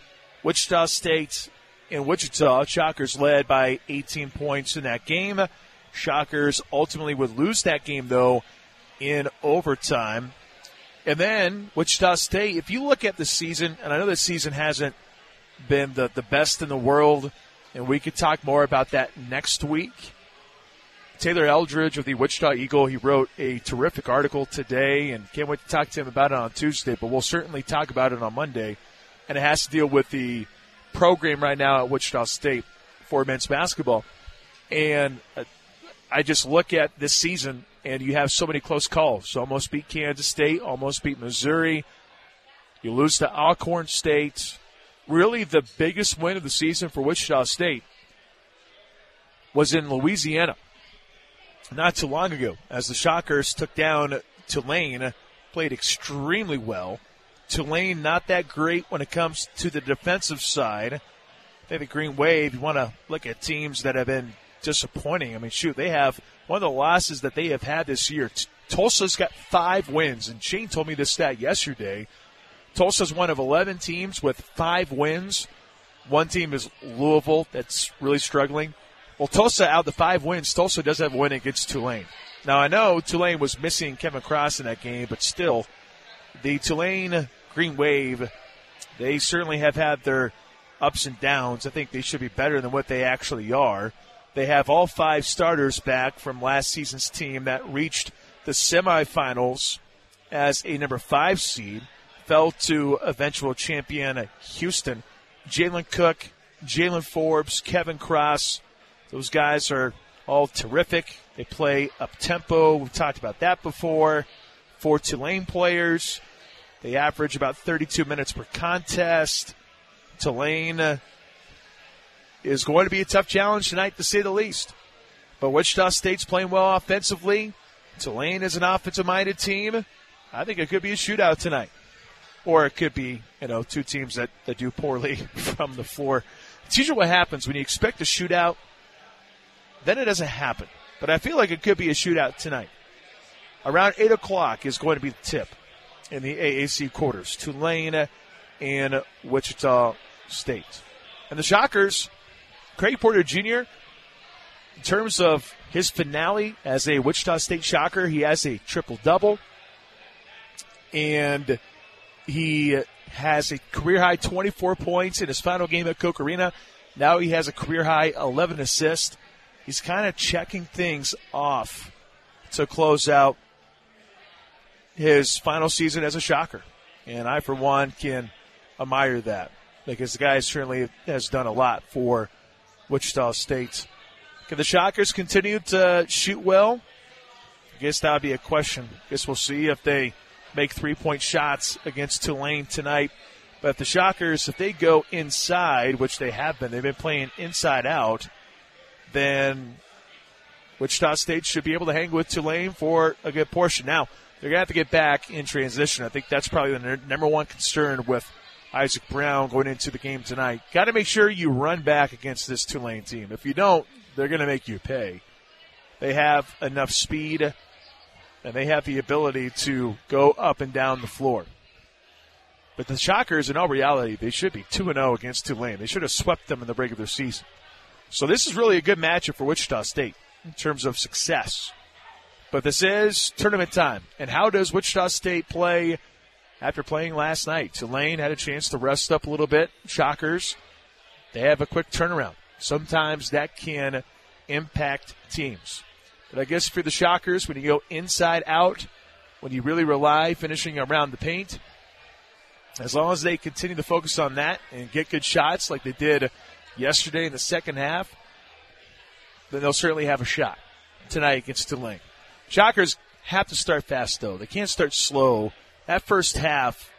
Wichita State and Wichita, Shockers led by 18 points in that game. Shockers ultimately would lose that game, though, in overtime. And then Wichita State, if you look at the season, and I know this season hasn't been the, the best in the world, and we could talk more about that next week. Taylor Eldridge of the Wichita Eagle, he wrote a terrific article today, and can't wait to talk to him about it on Tuesday, but we'll certainly talk about it on Monday. And it has to deal with the program right now at Wichita State for men's basketball. And uh, I just look at this season, and you have so many close calls. Almost beat Kansas State, almost beat Missouri. You lose to Alcorn State. Really, the biggest win of the season for Wichita State was in Louisiana not too long ago as the Shockers took down Tulane, played extremely well. Tulane not that great when it comes to the defensive side. I think the Green Wave, you want to look at teams that have been disappointing. I mean, shoot, they have one of the losses that they have had this year. Tulsa's got five wins, and Shane told me this stat yesterday. Tulsa's one of 11 teams with five wins. One team is Louisville that's really struggling. Well, Tulsa out the five wins. Tulsa does have a win against Tulane. Now I know Tulane was missing Kevin Cross in that game, but still, the Tulane Green Wave They certainly have had their ups and downs. I think they should be better than what they actually are. They have all five starters back from last season's team that reached the semifinals as a number five seed, fell to eventual champion Houston. Jalen Cook, Jaylen Forbes, Kevin Cross, those guys are all terrific. They play up tempo. We've talked about that before. Four Tulane players. They average about 32 minutes per contest. Tulane uh, is going to be a tough challenge tonight, to say the least. But Wichita State's playing well offensively. Tulane is an offensive minded team. I think it could be a shootout tonight. Or it could be, you know, two teams that, that do poorly [laughs] from the floor. It's usually what happens when you expect a shootout, then it doesn't happen. But I feel like it could be a shootout tonight. Around 8 o'clock is going to be the tip in the AAC quarters. Tulane and Wichita State. And the Shockers, Craig Porter Jr., in terms of his finale as a Wichita State Shocker, he has a triple double. And he has a career high 24 points in his final game at Koch Arena. Now he has a career high 11 assists. He's kind of checking things off to close out his final season as a shocker. And I, for one, can admire that because the guy certainly has done a lot for Wichita State. Can the Shockers continue to shoot well? I guess that would be a question. I guess we'll see if they make three point shots against Tulane tonight. But if the Shockers, if they go inside, which they have been, they've been playing inside out, then Wichita State should be able to hang with Tulane for a good portion. Now, they're going to have to get back in transition. I think that's probably the number one concern with Isaac Brown going into the game tonight. Got to make sure you run back against this Tulane team. If you don't, they're going to make you pay. They have enough speed and they have the ability to go up and down the floor. But the Shockers, in all reality, they should be 2 0 against Tulane. They should have swept them in the regular season. So this is really a good matchup for Wichita State in terms of success. But this is tournament time. And how does Wichita State play after playing last night? Tulane had a chance to rest up a little bit. Shockers, they have a quick turnaround. Sometimes that can impact teams. But I guess for the Shockers, when you go inside out, when you really rely finishing around the paint, as long as they continue to focus on that and get good shots like they did yesterday in the second half, then they'll certainly have a shot tonight against Tulane. Shockers have to start fast, though. They can't start slow. That first half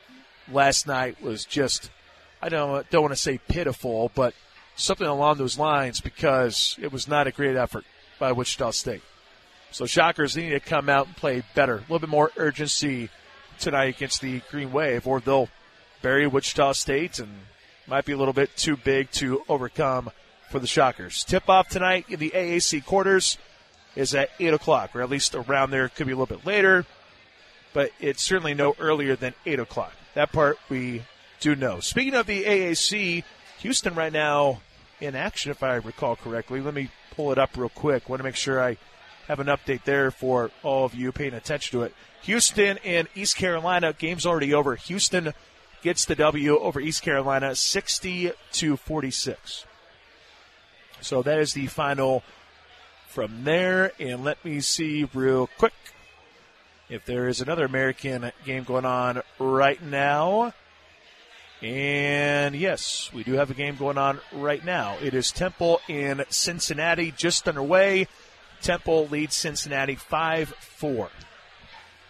last night was just, I don't, don't want to say pitiful, but something along those lines because it was not a great effort by Wichita State. So Shockers need to come out and play better, a little bit more urgency tonight against the Green Wave, or they'll bury Wichita State and might be a little bit too big to overcome for the Shockers. Tip off tonight in the AAC quarters is at 8 o'clock, or at least around there. It could be a little bit later, but it's certainly no earlier than 8 o'clock. That part we do know. Speaking of the AAC, Houston right now in action, if I recall correctly. Let me pull it up real quick. Want to make sure I have an update there for all of you paying attention to it. Houston and East Carolina, game's already over. Houston gets the W over East Carolina 60 to 46. So that is the final from there. And let me see real quick if there is another American game going on right now. And yes, we do have a game going on right now. It is Temple in Cincinnati just underway. Temple leads Cincinnati 5 4.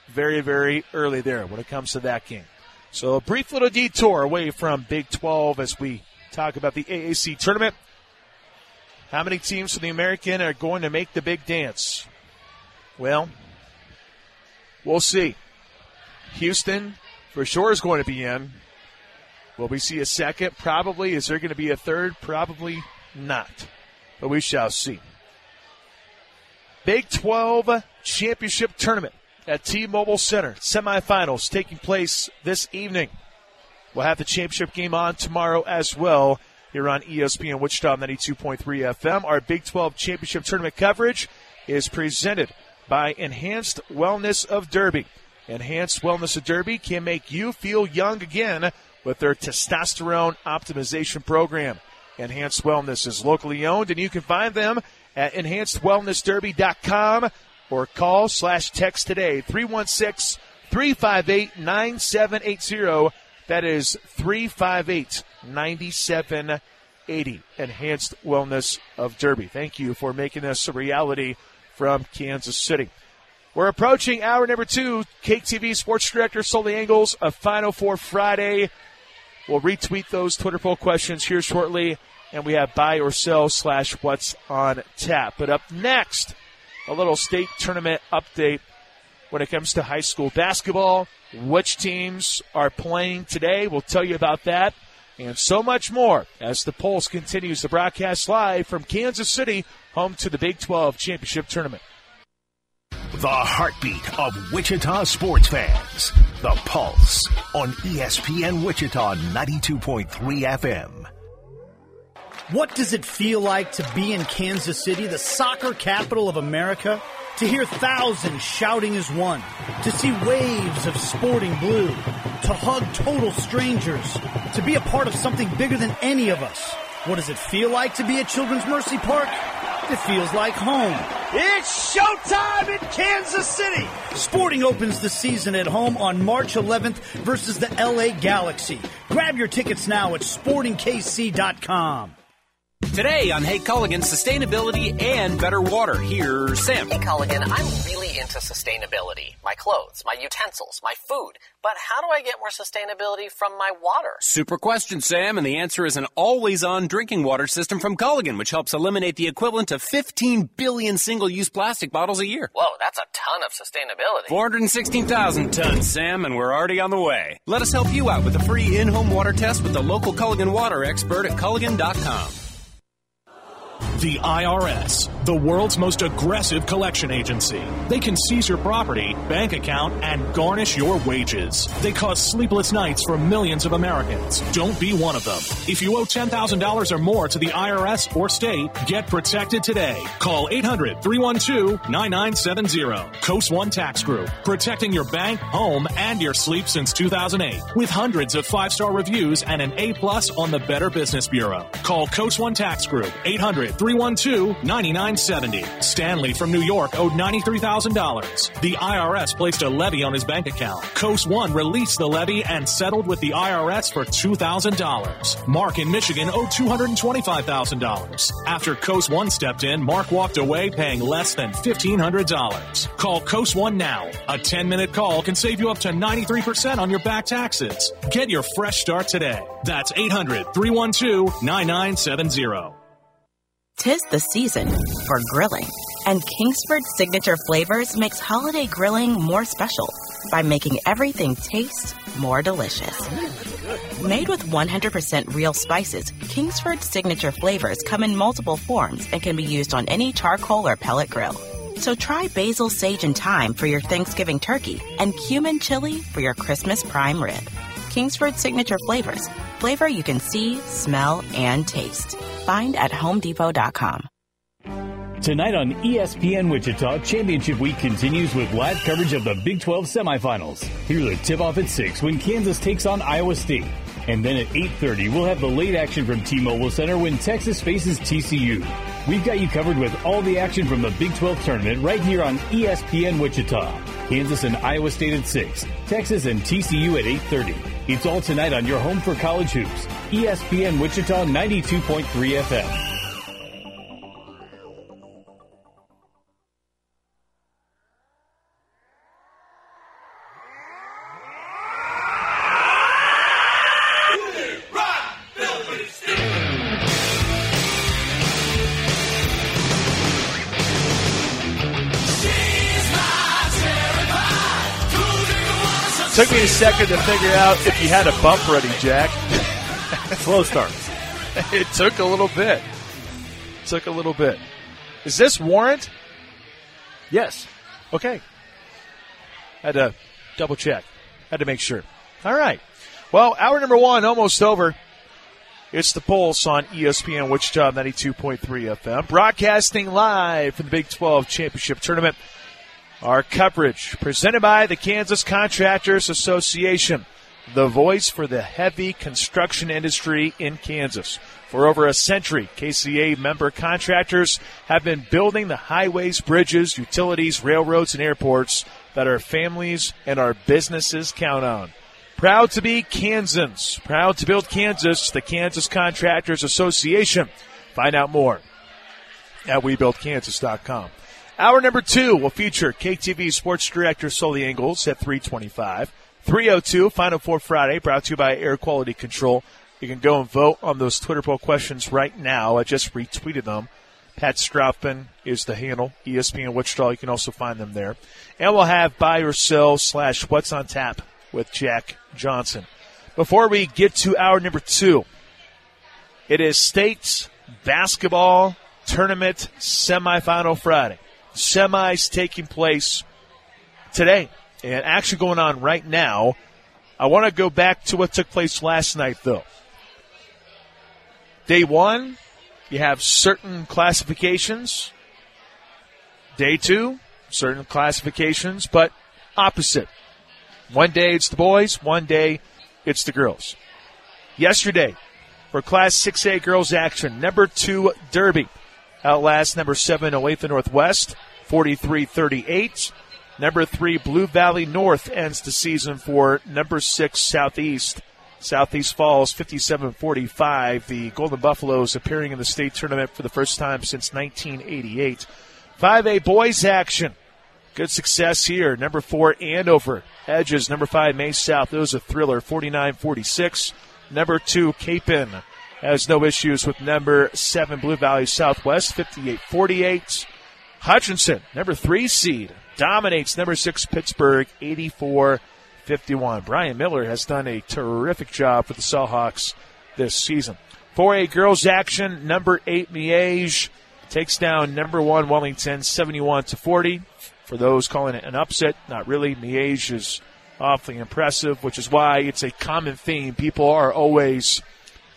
Very, very early there when it comes to that game. So a brief little detour away from Big 12 as we talk about the AAC tournament. How many teams from the American are going to make the big dance? Well, we'll see. Houston for sure is going to be in. Will we see a second? Probably. Is there going to be a third? Probably not. But we shall see. Big 12 Championship Tournament at T-Mobile Center. Semifinals taking place this evening. We'll have the championship game on tomorrow as well here on ESPN Wichita 92.3 FM. Our Big 12 Championship Tournament coverage is presented by Enhanced Wellness of Derby. Enhanced Wellness of Derby can make you feel young again with their testosterone optimization program. Enhanced Wellness is locally owned, and you can find them at enhancedwellnessderby.com or call slash text today 316 358 9780. That is 358 9780. Enhanced Wellness of Derby. Thank you for making this a reality from Kansas City. We're approaching hour number two. KAKE TV Sports Director Sully Ingles, a Final Four Friday. We'll retweet those Twitter poll questions here shortly, and we have buy or sell slash what's on tap. But up next, a little state tournament update when it comes to high school basketball. Which teams are playing today? We'll tell you about that and so much more as the Pulse continues to broadcast live from Kansas City, home to the Big 12 Championship Tournament.
The heartbeat of Wichita sports fans. The Pulse on ESPN Wichita 92.3 FM.
What does it feel like to be in Kansas City, the soccer capital of America? To hear thousands shouting as one, to see waves of sporting blue, to hug total strangers, to be a part of something bigger than any of us. What does it feel like to be at Children's Mercy Park? It feels like home. It's showtime in Kansas City! Sporting opens the season at home on March 11th versus the LA Galaxy. Grab your tickets now at sportingkc.com.
Today on Hey Culligan, sustainability and better water. Here's Sam.
Hey Culligan, I'm really into sustainability. My clothes, my utensils, my food. But how do I get more sustainability from my water?
Super question, Sam, and the answer is an always on drinking water system from Culligan, which helps eliminate the equivalent of 15 billion single use plastic bottles a year.
Whoa, that's a ton of sustainability.
416,000 tons, Sam, and we're already on the way. Let us help you out with a free in home water test with the local Culligan water expert at Culligan.com.
The IRS, the world's most aggressive collection agency. They can seize your property, bank account, and garnish your wages. They cause sleepless nights for millions of Americans. Don't be one of them. If you owe $10,000 or more to the IRS or state, get protected today. Call 800 312 9970. Coast One Tax Group, protecting your bank, home, and your sleep since 2008. With hundreds of five star reviews and an A plus on the Better Business Bureau. Call Coast One Tax Group, 800 312 9970. Stanley from New York owed $93,000. The IRS placed a levy on his bank account. Coast One released the levy and settled with the IRS for $2,000. Mark in Michigan owed $225,000. After Coast One stepped in, Mark walked away paying less than $1,500. Call Coast One now. A 10 minute call can save you up to 93% on your back taxes. Get your fresh start today. That's 800 312 9970.
Tis the season for grilling, and Kingsford Signature Flavors makes holiday grilling more special by making everything taste more delicious. Made with 100% real spices, Kingsford Signature Flavors come in multiple forms and can be used on any charcoal or pellet grill. So try basil, sage, and thyme for your Thanksgiving turkey and cumin chili for your Christmas prime rib. Kingsford Signature Flavors. Flavor you can see, smell, and taste. Find at homedepot.com.
Tonight on ESPN Wichita, Championship Week continues with live coverage of the Big 12 semifinals. Here's a tip-off at 6 when Kansas takes on Iowa State. And then at 8.30, we'll have the late action from T-Mobile Center when Texas faces TCU. We've got you covered with all the action from the Big 12 tournament right here on ESPN Wichita. Kansas and Iowa State at 6, Texas and TCU at 8.30. It's all tonight on your home for college hoops. ESPN Wichita 92.3 FM.
Took me a second to figure out if you had a bump ready, Jack. [laughs]
Slow start. [laughs]
it took a little bit. Took a little bit. Is this warrant?
Yes.
Okay. Had to double check. Had to make sure. All right. Well, hour number one almost over. It's the Pulse on ESPN Wichita 92.3 FM. Broadcasting live from the Big 12 Championship Tournament. Our coverage presented by the Kansas Contractors Association. the voice for the heavy construction industry in Kansas. For over a century, KCA member contractors have been building the highways, bridges, utilities, railroads, and airports that our families and our businesses count on. Proud to be Kansans. Proud to build Kansas, the Kansas Contractors Association. Find out more at WeBuildKansas.com. Hour number two will feature KTV Sports Director Sully Ingles at 325. 302 Final Four Friday, brought to you by Air Quality Control. You can go and vote on those Twitter poll questions right now. I just retweeted them. Pat Strothman is the handle. ESPN Wichita. You can also find them there. And we'll have buy or sell slash what's on tap with Jack Johnson. Before we get to hour number two, it is state's basketball tournament semifinal Friday. Semis taking place today and actually going on right now. I want to go back to what took place last night though. Day one, you have certain classifications. Day two, certain classifications, but opposite. One day it's the boys, one day it's the girls. Yesterday, for Class 6A girls action, number two Derby outlast number seven Olathe Northwest, 43-38. Number three Blue Valley North ends the season for number six Southeast. Southeast Falls 57-45. The Golden Buffaloes appearing in the state tournament for the first time since 1988. 5A boys action. Good success here. Number four Andover edges number five Maize South. Those a thriller 49-46. Number two Campus has no issues with number seven Blue Valley Southwest 58-48. Hutchinson, number three seed, dominates number six Pittsburgh 84 51. Brian Miller has done a terrific job for the Salthawks this season. 4A girls action, number eight Miege takes down number one Wellington 71 to 40. For those calling it an upset, not really. Miege is awfully impressive, which is why it's a common theme. People are always,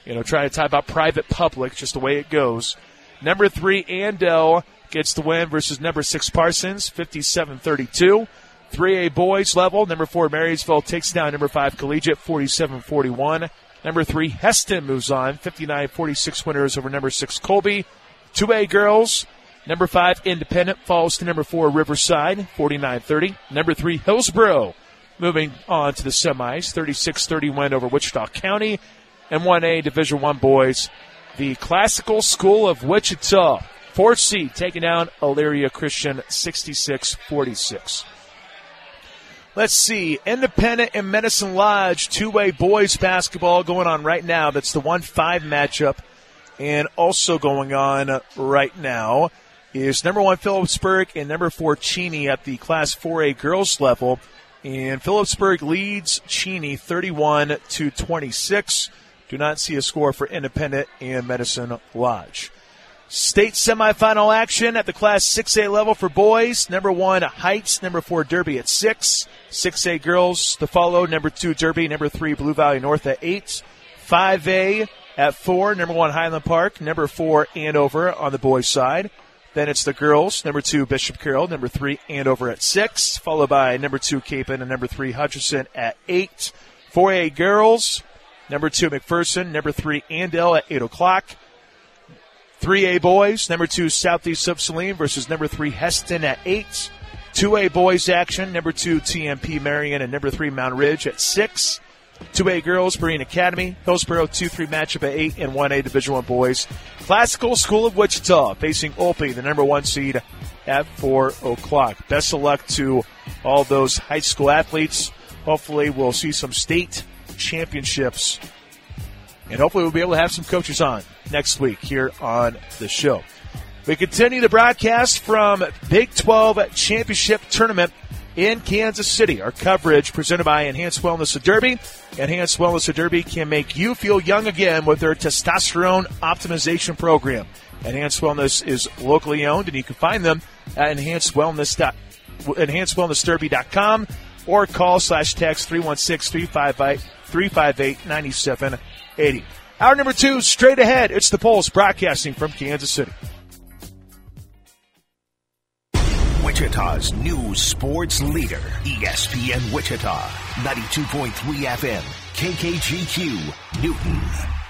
you know, trying to talk about private public, just the way it goes. Number three, Andale gets the win versus number six Parsons, 57 32. 3A boys level, number four Marysville takes down number five Collegiate, 47 41. Number three Hesston moves on, 59 46 winners over number six Colby. 2A girls, number five Independent falls to number four Riverside, 49 30. Number three Hillsboro moving on to the semis, 36 30 win over Wichita County. And 1A Division One boys, the Classical School of Wichita. Fourth seed taking down Elyria Christian 66 46. Let's see. Independent and Medicine Lodge, two way boys basketball going on right now. That's the 1 5 matchup. And also going on right now is number one Phillipsburg and number four Cheney at the Class 4A girls level. And Phillipsburg leads Cheney 31 to 26. Do not see a score for Independent and Medicine Lodge. State semifinal action at the Class 6A level for boys. Number one, Heights. Number four, Derby at six. 6A girls to follow. Number two, Derby. Number three, Blue Valley North at eight. 5A at four. Number one, Highland Park. Number four, Andover on the boys' side. Then it's the girls. Number two, Bishop Carroll. Number three, Andover at six. Followed by number two, Campus. And number three, Hutchinson at eight. 4A girls. Number two, McPherson. Number three, Andale at eight o'clock. 3A boys, number two Southeast Saline versus number three Hesston at eight. 2A boys action, number two TMP Marian and number three Moundridge at six. 2A girls, Marine Academy, Hillsboro 2-3 matchup at 8, and 1A Division 1 boys. Classical School of Wichita facing Olpe, the number one seed at 4 o'clock. Best of luck to all those high school athletes. Hopefully we'll see some state championships and hopefully we'll be able to have some coaches on next week here on the show. We continue the broadcast from Big 12 Championship Tournament in Kansas City. Our coverage presented by Enhanced Wellness of Derby. Enhanced Wellness of Derby can make you feel young again with their testosterone optimization program. Enhanced Wellness is locally owned, and you can find them at enhancedwellness. enhancedwellnessderby.com or call slash text 316 358 9780. Hour number two, straight ahead. It's the Pulse broadcasting from Kansas City.
Wichita's new sports leader, ESPN Wichita, 92.3 FM, KKGQ, Newton.